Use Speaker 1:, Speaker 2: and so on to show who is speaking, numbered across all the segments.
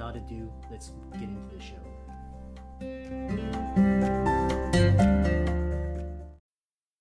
Speaker 1: Without ado, let's get into the show.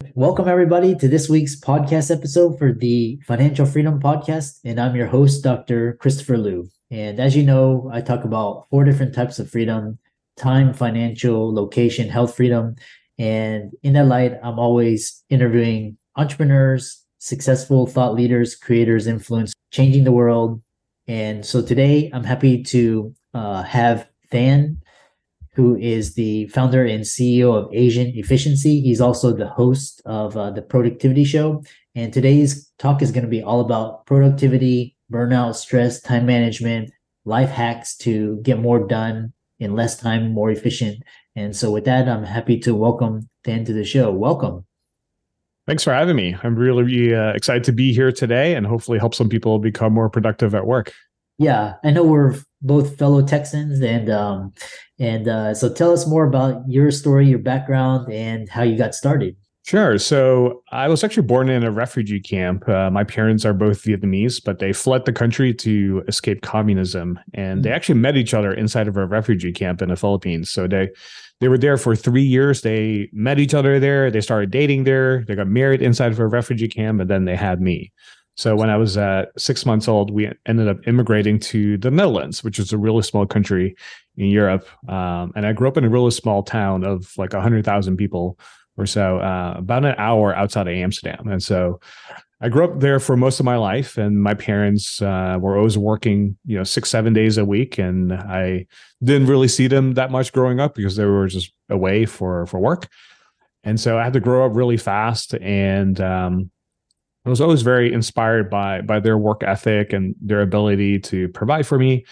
Speaker 1: Welcome, everybody, to this week's podcast episode for the Financial Freedom Podcast. And I'm your host, Dr. Christopher Liu. And as you know, I talk about four different types of freedom time, financial, location, health freedom. And in that light, I'm always interviewing entrepreneurs, successful thought leaders, creators, influence, changing the world. And so today, I'm happy to uh, have Thanh who is the founder and CEO of Asian Efficiency. He's also the host of uh, the Productivity Show. And today's talk is going to be all about productivity, burnout, stress, time management, life hacks to get more done in less time, more efficient. And so, with that, I'm happy to welcome Thanh to the show. Welcome.
Speaker 2: Thanks for having me. I'm really uh, excited to be here today and hopefully help some people become more productive at work.
Speaker 1: Yeah, I know we're both fellow Texans, and um, and uh, so tell us more about your story, your background, and how you got started.
Speaker 2: Sure. So I was actually born in a refugee camp. Uh, my parents are both Vietnamese, but they fled the country to escape communism, and they actually met each other inside of a refugee camp in the Philippines. So they they were there for three years. They met each other there. They started dating there. They got married inside of a refugee camp, and then they had me. So when I was uh, six months old, we ended up immigrating to the Netherlands, which is a really small country in Europe. Um, and I grew up in a really small town of like 100,000 people or so, uh, about an hour outside of Amsterdam. And so I grew up there for most of my life, and my parents uh, were always working, you know, six, seven days a week. And I didn't really see them that much growing up because they were just away for, for work. And so I had to grow up really fast. And, um, I was always very inspired by by their work ethic and their ability to provide for me.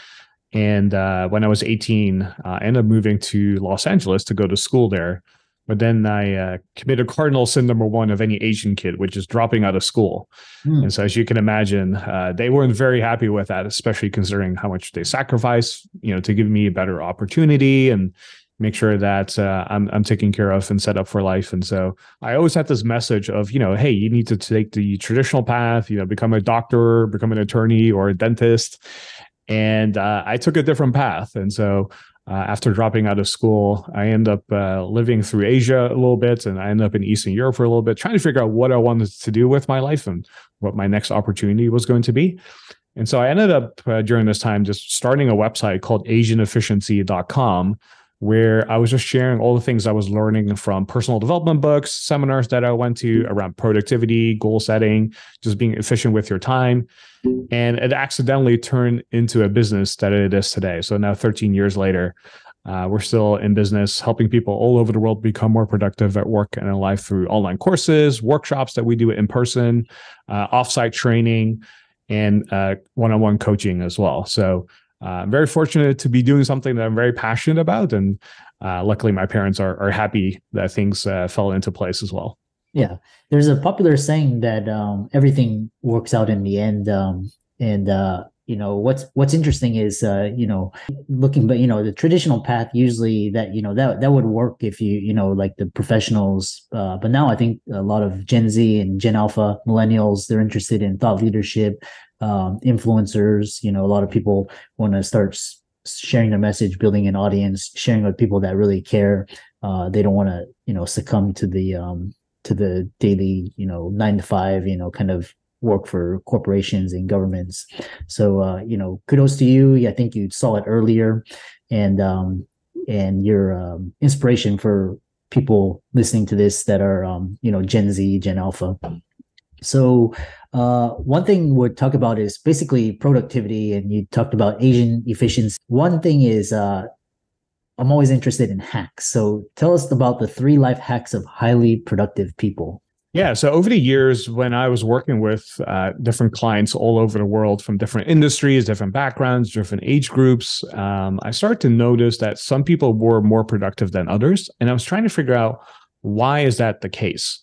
Speaker 2: And uh, when I was 18, uh, I ended up moving to Los Angeles to go to school there. But then I uh, committed cardinal sin number one of any Asian kid, which is dropping out of school. Mm. And so, as you can imagine, uh, they weren't very happy with that, especially considering how much they sacrificed, you know, to give me a better opportunity and make sure that uh, I'm I'm taken care of and set up for life. And so I always had this message of you know, hey, you need to take the traditional path, you know, become a doctor, become an attorney or a dentist. And uh, I took a different path, and so. Uh, after dropping out of school, I end up uh, living through Asia a little bit, and I end up in Eastern Europe for a little bit, trying to figure out what I wanted to do with my life and what my next opportunity was going to be. And so I ended up uh, during this time just starting a website called AsianEfficiency.com, where I was just sharing all the things I was learning from personal development books, seminars that I went to around productivity, goal setting, just being efficient with your time. And it accidentally turned into a business that it is today. So now, 13 years later, uh, we're still in business helping people all over the world become more productive at work and in life through online courses, workshops that we do in person, uh, offsite training, and uh, one-on-one coaching as well. So I'm very fortunate to be doing something that I'm very passionate about, and uh, luckily my parents are are happy that things uh, fell into place as well.
Speaker 1: Yeah, there's a popular saying that um, everything works out in the end, um, and uh, you know what's what's interesting is uh, you know looking, but you know the traditional path usually that you know that that would work if you you know like the professionals, uh, but now I think a lot of Gen Z and Gen Alpha millennials they're interested in thought leadership, um, influencers. You know, a lot of people want to start sharing their message, building an audience, sharing with people that really care. Uh, they don't want to, you know, succumb to the um, to the daily, you know, nine to five, you know, kind of work for corporations and governments. So, uh, you know, kudos to you. I think you saw it earlier, and um, and your um, inspiration for people listening to this that are um, you know Gen Z, Gen Alpha. So uh, one thing we'll talk about is basically productivity, and you talked about Asian efficiency. One thing is uh, I'm always interested in hacks. So tell us about the three life hacks of highly productive people.
Speaker 2: Yeah. So over the years, when I was working with uh, different clients all over the world from different industries, different backgrounds, different age groups, um, I started to notice that some people were more productive than others. And I was trying to figure out why is that the case?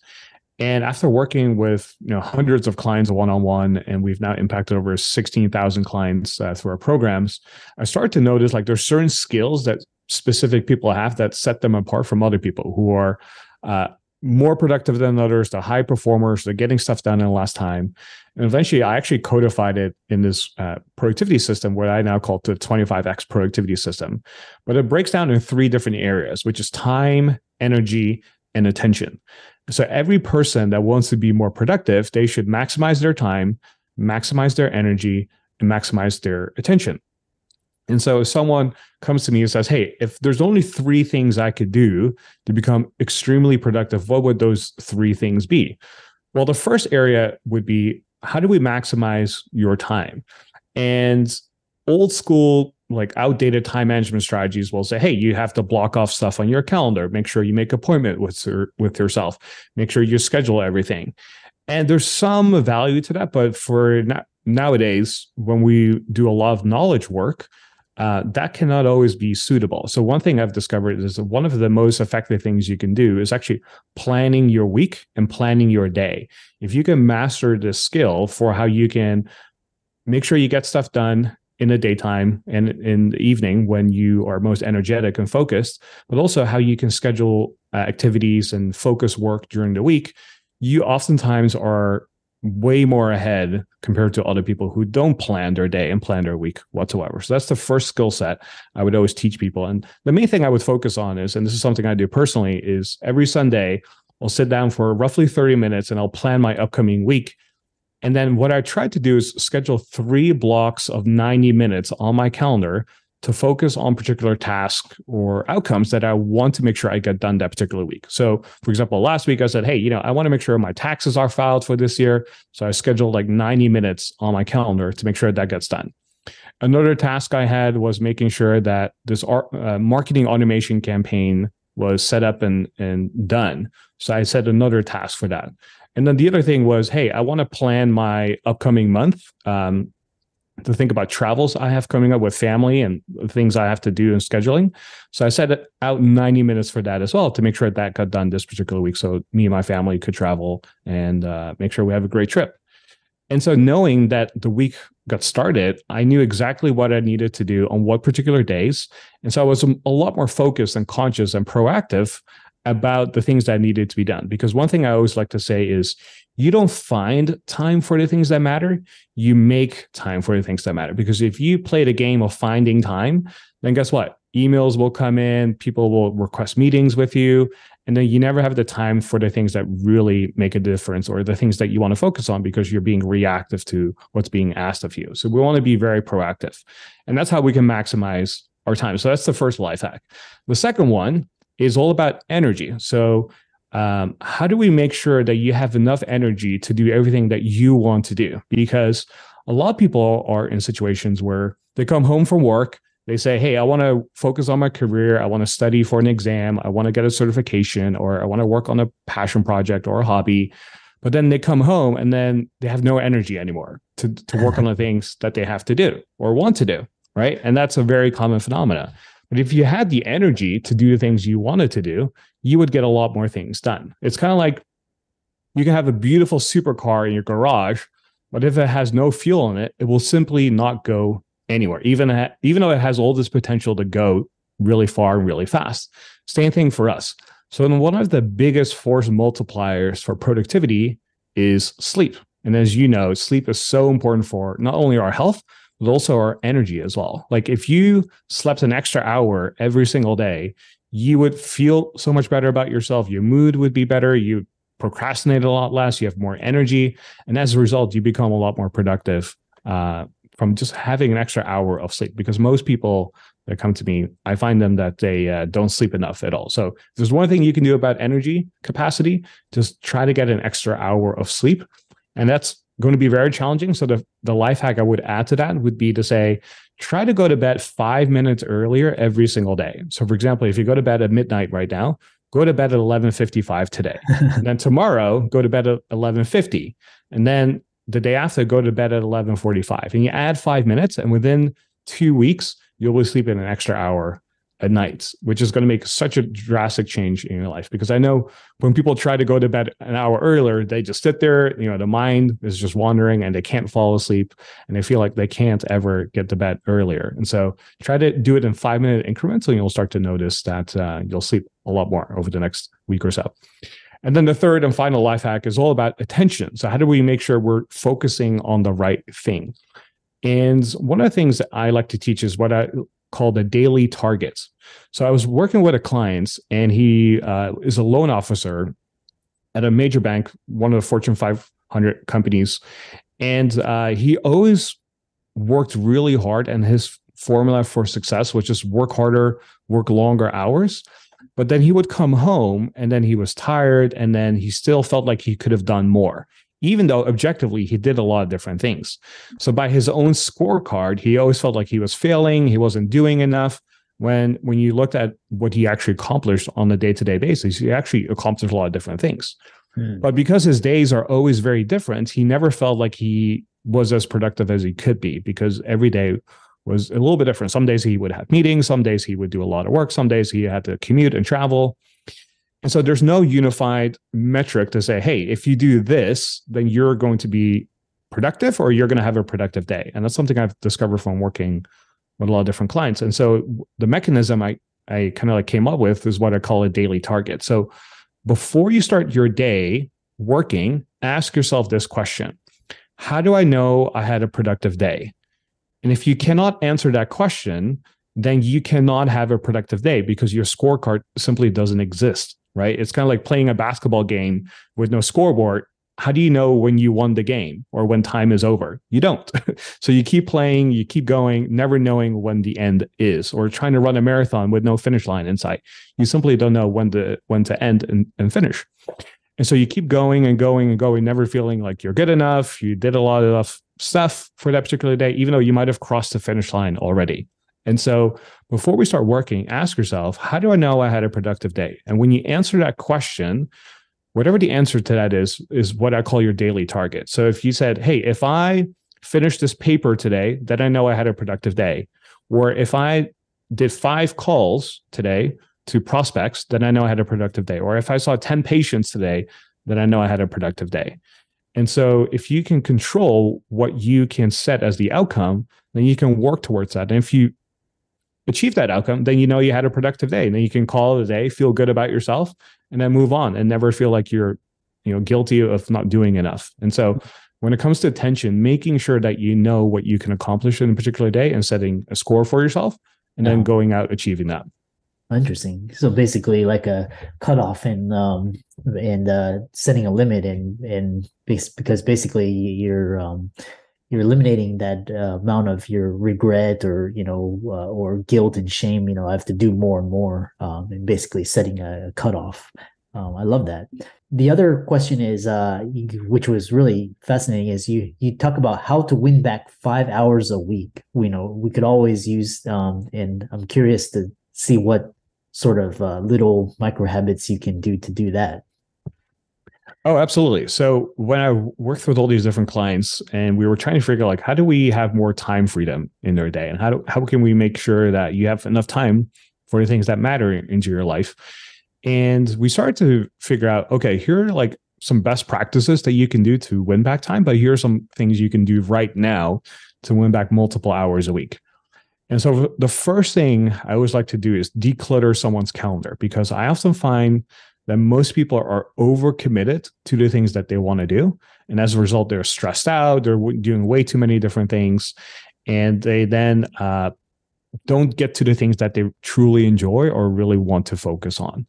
Speaker 2: And after working with you know hundreds of clients one on one, and we've now impacted over sixteen thousand clients uh, through our programs, I started to notice like there's certain skills that specific people have that set them apart from other people who are uh, more productive than others, the high performers, they're getting stuff done in less time. And eventually, I actually codified it in this uh, productivity system, what I now call the 25x productivity system. But it breaks down in three different areas, which is time, energy, and attention. So every person that wants to be more productive, they should maximize their time, maximize their energy, and maximize their attention. And so if someone comes to me and says, Hey, if there's only three things I could do to become extremely productive, what would those three things be? Well, the first area would be how do we maximize your time? And old school, like outdated time management strategies will say, hey, you have to block off stuff on your calendar. Make sure you make appointment with, with yourself. Make sure you schedule everything. And there's some value to that, but for nowadays, when we do a lot of knowledge work, uh, that cannot always be suitable. So one thing I've discovered is that one of the most effective things you can do is actually planning your week and planning your day. If you can master this skill for how you can make sure you get stuff done in the daytime and in the evening when you are most energetic and focused, but also how you can schedule uh, activities and focus work during the week, you oftentimes are way more ahead compared to other people who don't plan their day and plan their week whatsoever. So that's the first skill set I would always teach people. And the main thing I would focus on is, and this is something I do personally, is every Sunday I'll sit down for roughly 30 minutes and I'll plan my upcoming week. And then what I try to do is schedule three blocks of 90 minutes on my calendar to focus on particular tasks or outcomes that I want to make sure I get done that particular week. So, for example, last week I said, hey, you know, I want to make sure my taxes are filed for this year. So I scheduled like 90 minutes on my calendar to make sure that gets done. Another task I had was making sure that this uh, marketing automation campaign was set up and, and done. So I set another task for that. And then the other thing was, hey, I want to plan my upcoming month. Um, to think about travels I have coming up with family and things I have to do and scheduling. So I set out 90 minutes for that as well to make sure that got done this particular week. So me and my family could travel and uh, make sure we have a great trip. And so knowing that the week got started, I knew exactly what I needed to do on what particular days. And so I was a lot more focused and conscious and proactive about the things that needed to be done. Because one thing I always like to say is you don't find time for the things that matter, you make time for the things that matter. Because if you play the game of finding time, then guess what? Emails will come in, people will request meetings with you, and then you never have the time for the things that really make a difference or the things that you want to focus on because you're being reactive to what's being asked of you. So we want to be very proactive. And that's how we can maximize our time. So that's the first life hack. The second one is all about energy. So um, how do we make sure that you have enough energy to do everything that you want to do? Because a lot of people are in situations where they come home from work, they say, Hey, I want to focus on my career. I want to study for an exam. I want to get a certification, or I want to work on a passion project or a hobby. But then they come home and then they have no energy anymore to, to work on the things that they have to do or want to do. Right. And that's a very common phenomenon. But if you had the energy to do the things you wanted to do, you would get a lot more things done. It's kind of like you can have a beautiful supercar in your garage, but if it has no fuel in it, it will simply not go anywhere, even, even though it has all this potential to go really far and really fast. Same thing for us. So, one of the biggest force multipliers for productivity is sleep. And as you know, sleep is so important for not only our health, but also our energy as well. Like if you slept an extra hour every single day, you would feel so much better about yourself. Your mood would be better. You procrastinate a lot less. You have more energy. And as a result, you become a lot more productive uh, from just having an extra hour of sleep because most people that come to me, I find them that they uh, don't sleep enough at all. So there's one thing you can do about energy capacity, just try to get an extra hour of sleep. And that's going to be very challenging. So the, the life hack I would add to that would be to say, try to go to bed five minutes earlier every single day. So for example, if you go to bed at midnight right now, go to bed at 11.55 today. and then tomorrow, go to bed at 11.50. And then the day after, go to bed at 11:45, and you add five minutes, and within two weeks, you'll be sleeping an extra hour at night, which is going to make such a drastic change in your life. Because I know when people try to go to bed an hour earlier, they just sit there, you know, the mind is just wandering and they can't fall asleep and they feel like they can't ever get to bed earlier. And so try to do it in five minute increments and you'll start to notice that uh, you'll sleep a lot more over the next week or so. And then the third and final life hack is all about attention. So, how do we make sure we're focusing on the right thing? And one of the things that I like to teach is what I call the daily targets. So, I was working with a client, and he uh, is a loan officer at a major bank, one of the Fortune 500 companies. And uh, he always worked really hard, and his formula for success was just work harder, work longer hours. But then he would come home and then he was tired and then he still felt like he could have done more, even though objectively he did a lot of different things. So by his own scorecard, he always felt like he was failing, he wasn't doing enough. When when you looked at what he actually accomplished on a day-to-day basis, he actually accomplished a lot of different things. Hmm. But because his days are always very different, he never felt like he was as productive as he could be because every day was a little bit different. Some days he would have meetings, some days he would do a lot of work, some days he had to commute and travel. And so there's no unified metric to say, hey, if you do this, then you're going to be productive or you're going to have a productive day. And that's something I've discovered from working with a lot of different clients. And so the mechanism I I kind of like came up with is what I call a daily target. So before you start your day working, ask yourself this question. How do I know I had a productive day? And if you cannot answer that question, then you cannot have a productive day because your scorecard simply doesn't exist, right? It's kind of like playing a basketball game with no scoreboard. How do you know when you won the game or when time is over? You don't. so you keep playing, you keep going, never knowing when the end is, or trying to run a marathon with no finish line in sight. You simply don't know when to when to end and, and finish. And so you keep going and going and going, never feeling like you're good enough. You did a lot of stuff for that particular day, even though you might have crossed the finish line already. And so before we start working, ask yourself, how do I know I had a productive day? And when you answer that question, whatever the answer to that is, is what I call your daily target. So if you said, hey, if I finish this paper today, then I know I had a productive day. Or if I did five calls today to prospects, then I know I had a productive day. Or if I saw 10 patients today, then I know I had a productive day. And so if you can control what you can set as the outcome, then you can work towards that. And if you achieve that outcome, then you know you had a productive day. And then you can call it a day, feel good about yourself, and then move on and never feel like you're, you know, guilty of not doing enough. And so when it comes to attention, making sure that you know what you can accomplish in a particular day and setting a score for yourself and then going out achieving that.
Speaker 1: Interesting. So basically, like a cutoff and um and uh, setting a limit and and because basically you're um you're eliminating that uh, amount of your regret or you know uh, or guilt and shame. You know, I have to do more and more, um, and basically setting a cutoff. Um, I love that. The other question is, uh, which was really fascinating, is you you talk about how to win back five hours a week. You know, we could always use, um, and I'm curious to see what sort of uh, little micro habits you can do to do that.
Speaker 2: Oh, absolutely. So when I worked with all these different clients and we were trying to figure out like how do we have more time freedom in their day and how do, how can we make sure that you have enough time for the things that matter into your life? And we started to figure out, okay, here are like some best practices that you can do to win back time, but here are some things you can do right now to win back multiple hours a week. And so the first thing I always like to do is declutter someone's calendar because I often find that most people are overcommitted to the things that they want to do. And as a result, they're stressed out, they're doing way too many different things. And they then uh, don't get to the things that they truly enjoy or really want to focus on.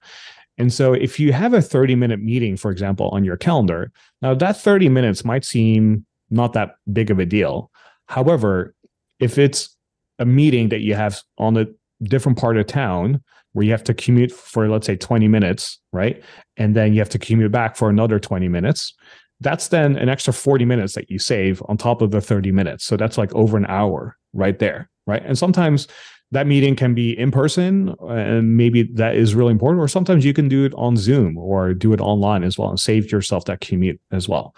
Speaker 2: And so if you have a 30 minute meeting, for example, on your calendar, now that 30 minutes might seem not that big of a deal. However, if it's a meeting that you have on a different part of town where you have to commute for let's say 20 minutes right? And then you have to commute back for another 20 minutes. That's then an extra 40 minutes that you save on top of the 30 minutes. So that's like over an hour right there right? And sometimes that meeting can be in person and maybe that is really important or sometimes you can do it on zoom or do it online as well and save yourself that commute as well.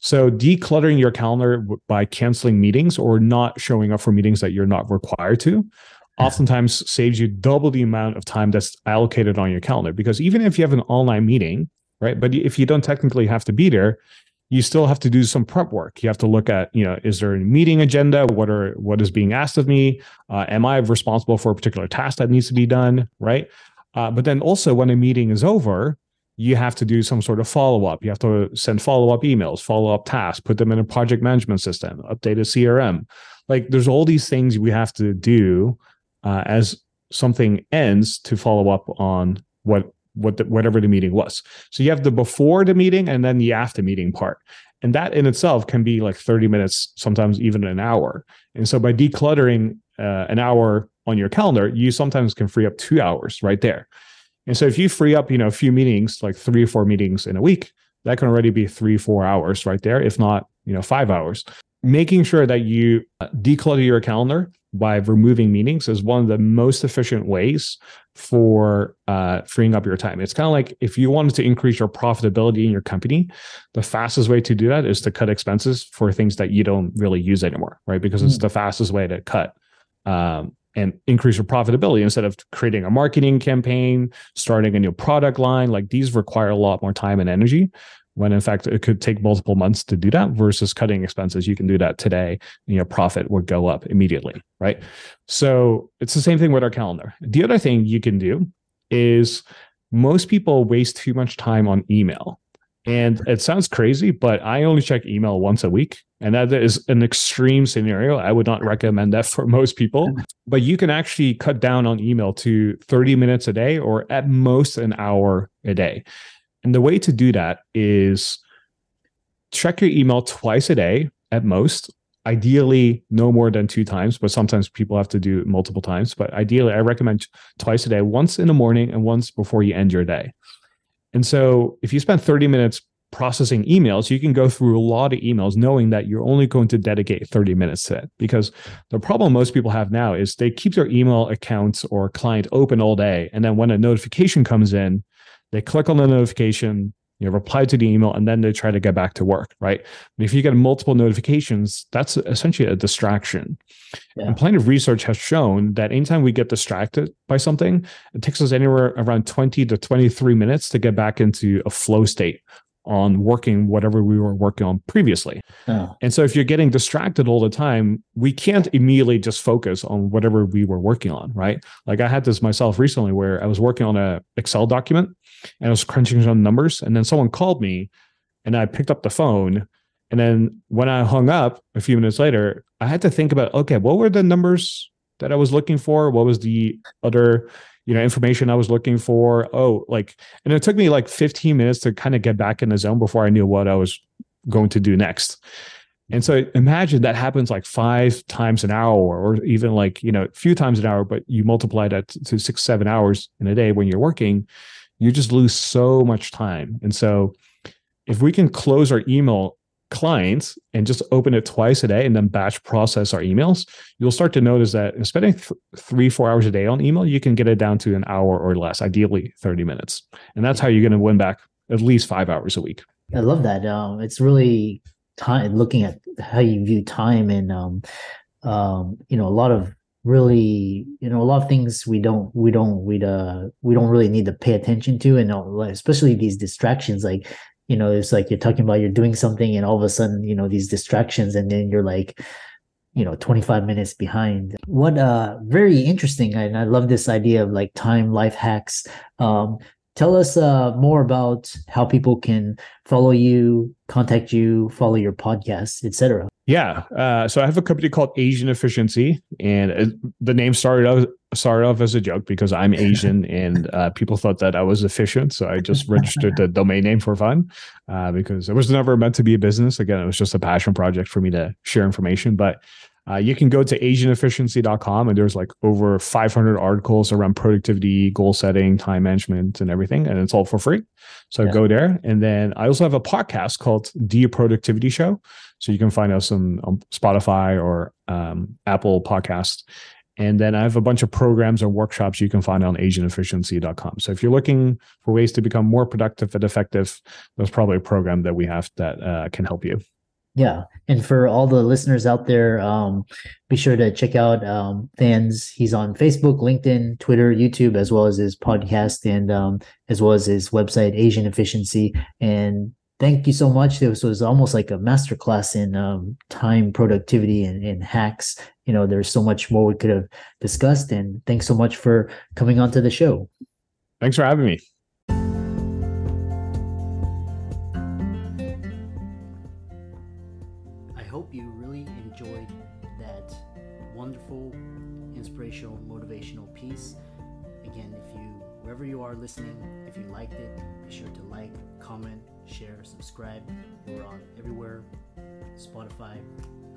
Speaker 2: So decluttering your calendar by canceling meetings or not showing up for meetings that you're not required to oftentimes saves you double the amount of time that's allocated on your calendar. Because even if you have an online meeting right but if you don't technically have to be there you still have to do some prep work. You have to look at you know is there a meeting agenda? What are what is being asked of me? Uh, am i responsible for a particular task that needs to be done? Right? Uh, but then also when a meeting is over you have to do some sort of follow up. You have to send follow up emails, follow up tasks, put them in a project management system, update a CRM. Like there's all these things we have to do uh, as something ends to follow up on what what the, whatever the meeting was. So you have the before the meeting and then the after meeting part. And that in itself can be like 30 minutes, sometimes even an hour. And so by decluttering uh, an hour on your calendar, you sometimes can free up two hours right there. And so if you free up, you know, a few meetings, like three or four meetings in a week, that can already be three, four hours right there, if not, you know, five hours. Making sure that you uh, declutter your calendar by removing meetings is one of the most efficient ways for uh, freeing up your time. It's kind of like if you wanted to increase your profitability in your company, the fastest way to do that is to cut expenses for things that you don't really use anymore, right? Because mm. it's the fastest way to cut um, and increase your profitability instead of creating a marketing campaign, starting a new product line. Like these require a lot more time and energy. When in fact it could take multiple months to do that versus cutting expenses. You can do that today. And your profit would go up immediately, right? So it's the same thing with our calendar. The other thing you can do is most people waste too much time on email. And it sounds crazy, but I only check email once a week. And that is an extreme scenario. I would not recommend that for most people. But you can actually cut down on email to 30 minutes a day or at most an hour a day. And the way to do that is check your email twice a day at most. Ideally, no more than two times, but sometimes people have to do it multiple times. But ideally, I recommend twice a day, once in the morning and once before you end your day. And so if you spend 30 minutes processing emails, you can go through a lot of emails knowing that you're only going to dedicate 30 minutes to it. Because the problem most people have now is they keep their email accounts or client open all day. And then when a notification comes in, they click on the notification, you know, reply to the email, and then they try to get back to work, right? But if you get multiple notifications, that's essentially a distraction. Yeah. And plenty of research has shown that anytime we get distracted by something, it takes us anywhere around 20 to 23 minutes to get back into a flow state on working whatever we were working on previously. Oh. And so if you're getting distracted all the time, we can't immediately just focus on whatever we were working on, right? Like I had this myself recently where I was working on a Excel document and I was crunching some numbers and then someone called me and I picked up the phone and then when I hung up a few minutes later, I had to think about okay, what were the numbers that I was looking for? What was the other you know information i was looking for. Oh like and it took me like 15 minutes to kind of get back in the zone before i knew what i was going to do next. And so imagine that happens like five times an hour or even like you know a few times an hour but you multiply that to six seven hours in a day when you're working you just lose so much time. And so if we can close our email clients and just open it twice a day and then batch process our emails, you'll start to notice that spending th- three, four hours a day on email, you can get it down to an hour or less, ideally 30 minutes. And that's how you're going to win back at least five hours a week.
Speaker 1: I love that. Um, it's really time looking at how you view time and, um, um, you know, a lot of really you know a lot of things we don't we don't we uh we don't really need to pay attention to and especially these distractions like you know it's like you're talking about you're doing something and all of a sudden you know these distractions and then you're like you know 25 minutes behind what uh very interesting and i love this idea of like time life hacks um tell us uh more about how people can follow you contact you follow your podcast etc
Speaker 2: yeah. Uh, so I have a company called Asian Efficiency, and the name started started off as a joke because I'm Asian and uh, people thought that I was efficient. So I just registered the domain name for fun uh, because it was never meant to be a business. Again, it was just a passion project for me to share information. But Uh, you can go to asianefficiency.com and there's like over 500 articles around productivity, goal setting, time management, and everything. And it's all for free. So yeah. go there. And then I also have a podcast called The Productivity Show. So you can find us on, on Spotify or um, Apple Podcast. And then I have a bunch of programs and workshops you can find on asianefficiency.com. So if you're looking for ways to become more productive and effective, there's probably a program that we have that uh, can help you.
Speaker 1: Yeah. And for all the listeners out there, um, be sure to check out um, Thanh's. He's on Facebook, LinkedIn, Twitter, YouTube, as well as his podcast and um, as well as his website, Asian Efficiency. And thank you so much. This was almost like a masterclass in um, time productivity and, and, hacks. You know, there's so much more we could have discussed. And thanks so much for coming onto the show.
Speaker 2: Thanks for having me.
Speaker 1: I hope you really enjoyed that wonderful, inspirational, motivational piece. Again, if you, wherever you are listening, if you liked it, be sure to like, comment, share, subscribe. We're on everywhere Spotify,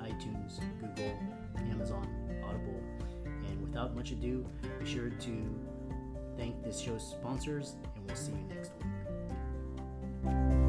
Speaker 1: iTunes, Google, Amazon, Audible. And without much ado, be sure to thank this show's sponsors, and we'll see you next week.